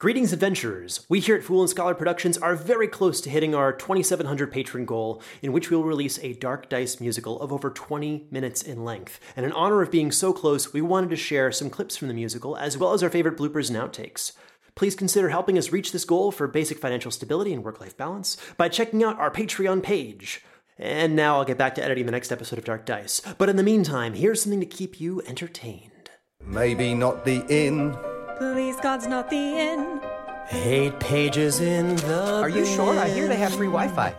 Greetings, adventurers! We here at Fool and Scholar Productions are very close to hitting our 2,700 patron goal, in which we will release a Dark Dice musical of over 20 minutes in length. And in honor of being so close, we wanted to share some clips from the musical, as well as our favorite bloopers and outtakes. Please consider helping us reach this goal for basic financial stability and work life balance by checking out our Patreon page. And now I'll get back to editing the next episode of Dark Dice. But in the meantime, here's something to keep you entertained. Maybe not the inn. Please, God's not the inn. Eight pages in the. Are you sure? I hear they have free Wi Fi.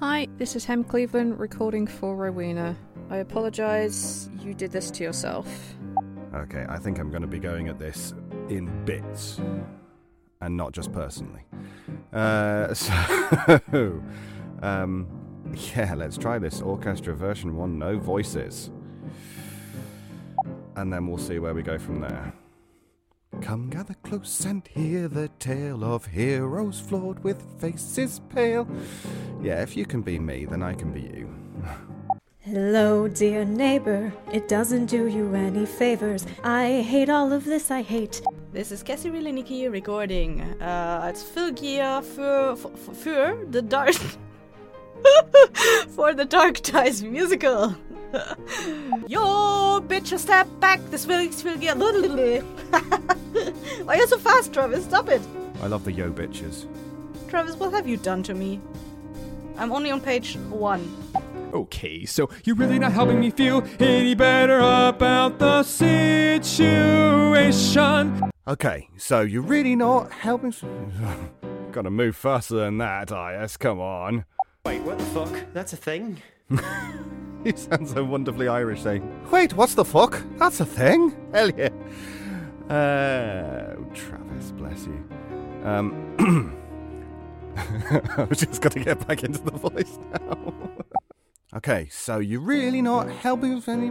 Hi, this is Hem Cleveland recording for Rowena. I apologise, you did this to yourself. Okay, I think I'm going to be going at this in bits and not just personally. Uh, so, um, yeah, let's try this orchestra version one, no voices. And then we'll see where we go from there. Come gather close and hear the tale of heroes flawed with faces pale. Yeah, if you can be me, then I can be you. Hello, dear neighbor. It doesn't do you any favors. I hate all of this, I hate. This is Cassie Riliniki recording. Uh, it's full gear for, for, for the dark. for the Dark Dice musical. Yo, bitch, step back. This will full gear. Why are you so fast, Travis? Stop it. I love the yo bitches. Travis, what have you done to me? I'm only on page one. Okay, so you're really not helping me feel any better about the situation. Okay, so you're really not helping. Gotta move faster than that, IS. Come on. Wait, what the fuck? That's a thing? You sound so wonderfully Irish saying, Wait, what's the fuck? That's a thing? Hell yeah. Uh, oh, Travis, bless you. Um, I've just got to get back into the voice now. okay, so you're really not helping with any.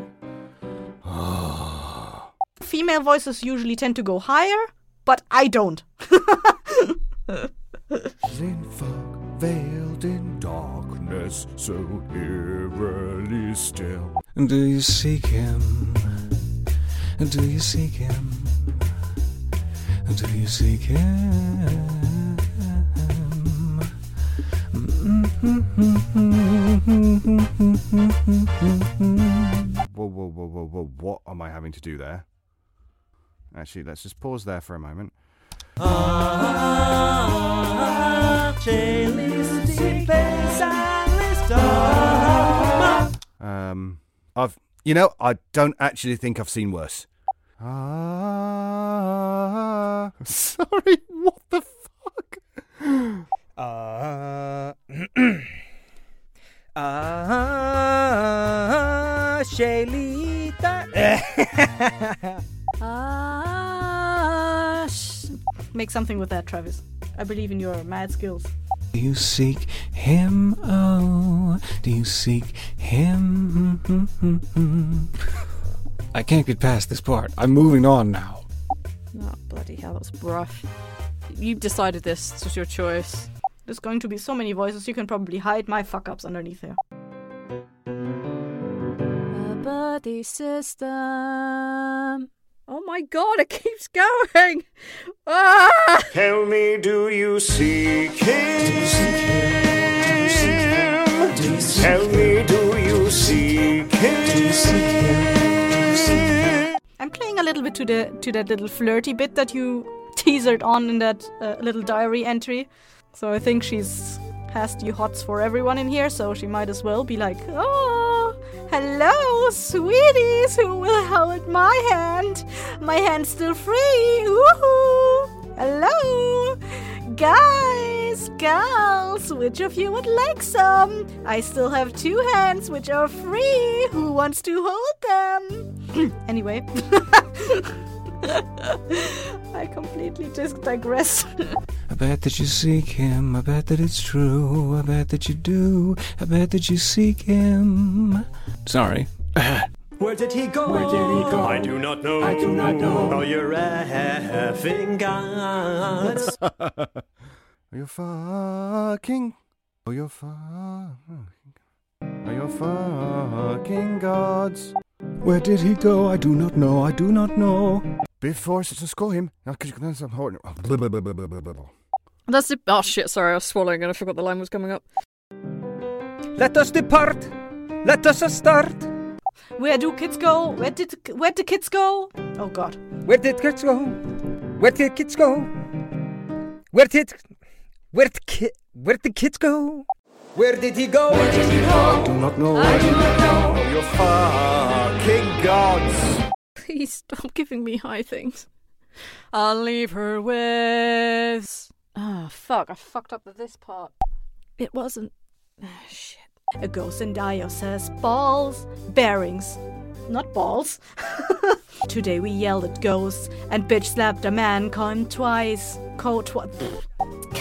Female voices usually tend to go higher, but I don't. in fog, veiled in darkness, so eerily still. Do you seek him? Do you seek him? Do you seek him? Whoa, whoa, whoa, whoa, whoa, what am I having to do there? Actually, let's just pause there for a moment. Um, I've, you know, I don't actually think I've seen worse. Ah, sorry, what the fuck? Uh, uh, Shaylita. Ah, sh- make something with that, Travis. I believe in your mad skills. Do you seek him? Oh, do you seek him? I can't get past this part. I'm moving on now. Oh, bloody hell, that was rough. You decided this. This was your choice. There's going to be so many voices, you can probably hide my fuck ups underneath there. A buddy system. Oh my god, it keeps going! Ah! Tell me, do you seek him? Tell me, do you seek him? I'm playing a little bit to the to that little flirty bit that you teasered on in that uh, little diary entry. So I think she's has the hots for everyone in here, so she might as well be like, "Oh, hello, sweeties, who will hold my hand? My hand's still free. Woohoo! Hello, guys, gals, which of you would like some? I still have two hands which are free. Who wants to hold them? anyway." I completely just digress. I bet that you seek him. I bet that it's true. I bet that you do. I bet that you seek him. Sorry. Where did he go? Where did he go? I do not know. I do not know. Oh, you're effing gods. Are you fucking? Are you fucking? Are you fucking gods? Where did he go? I do not know. I do not know. before to score him. Now, could you then some horn? oh, blah, blah, blah, blah, blah, blah, blah. That's the. Oh shit! Sorry, I was swallowing and I forgot the line was coming up. Let us depart. Let us start. Where do kids go? Where did where did kids go? Oh God. Where did kids go? Where did kids go? Where did where did ki- where did kids go? Where did he go? Where did he go? I do not know. I do not know. Oh, you're fucking gods. Please stop giving me high things. I'll leave her with. Ah, fuck! I fucked up this part. It wasn't. Ah, shit. A ghost in Dio says balls, bearings, not balls. Today we yelled at ghosts and bitch slapped a man come twice. Co twi-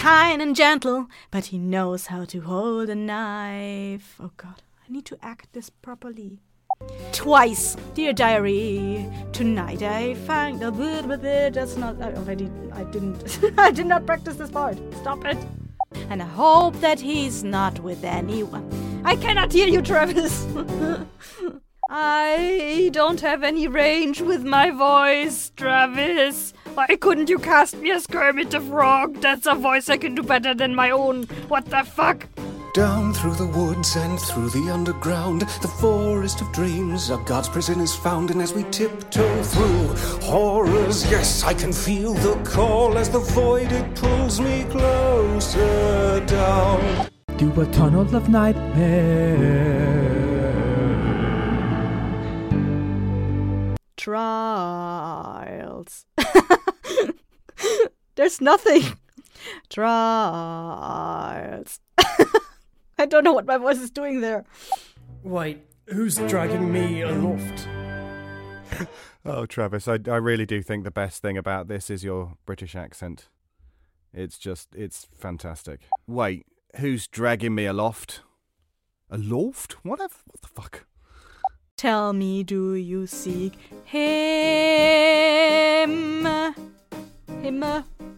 kind and gentle, but he knows how to hold a knife. Oh god, I need to act this properly. Twice, dear diary. Tonight I found a bit it. That's not. I already. I didn't. I did not practice this part. Stop it. And I hope that he's not with anyone. I cannot hear you, Travis. I don't have any range with my voice, Travis. Why couldn't you cast me as Kermit the Frog? That's a voice I can do better than my own. What the fuck? Down through the woods and through the underground, the forest of dreams, a God's prison is found. And as we tiptoe through horrors, yes, I can feel the call as the void it pulls me closer down. To a tunnel of nightmare. Trials. There's nothing. Trials. I don't know what my voice is doing there. Wait, who's dragging me aloft? Oh, Travis, I, I really do think the best thing about this is your British accent. It's just, it's fantastic. Wait, who's dragging me aloft? Aloft? What, Whatever. What the fuck? Tell me, do you seek him? Him?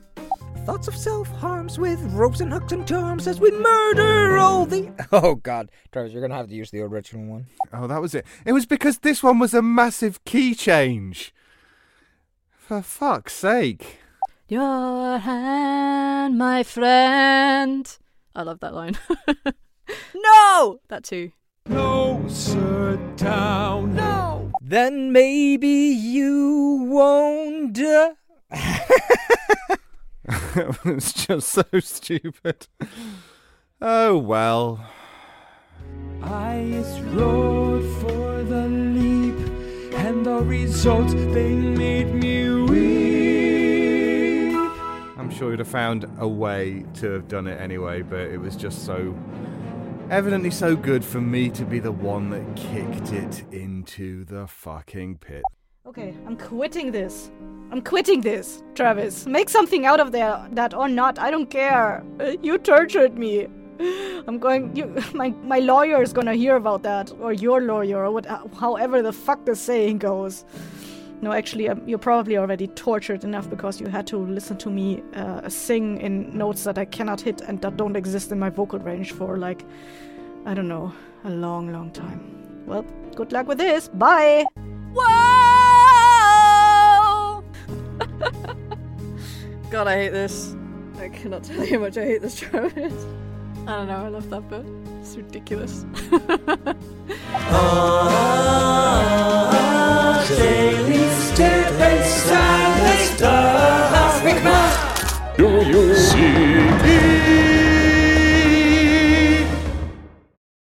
Uh, Thoughts of self harms with ropes and hooks and charms as we murder all the. Oh God, Travis, you're gonna have to use the original one. Oh, that was it. It was because this one was a massive key change. For fuck's sake. Your hand, my friend. I love that line. No! that too. No, Closer down. No. Then maybe you won't. Uh... it's just so stupid. Oh well. Highest road for the leap, and the results they made me weep. I'm sure you'd have found a way to have done it anyway, but it was just so evidently so good for me to be the one that kicked it into the fucking pit. Okay, I'm quitting this. I'm quitting this, Travis. Make something out of there, that or not. I don't care. Uh, You tortured me. I'm going. You, my my lawyer is gonna hear about that, or your lawyer, or what, however the fuck the saying goes. No, actually, um, you're probably already tortured enough because you had to listen to me uh, sing in notes that I cannot hit and that don't exist in my vocal range for like, I don't know, a long, long time. Well, good luck with this. Bye. Whoa! God, I hate this. I cannot tell you how much I hate this Travis. I don't know, I love that bit. It's ridiculous. Do you seek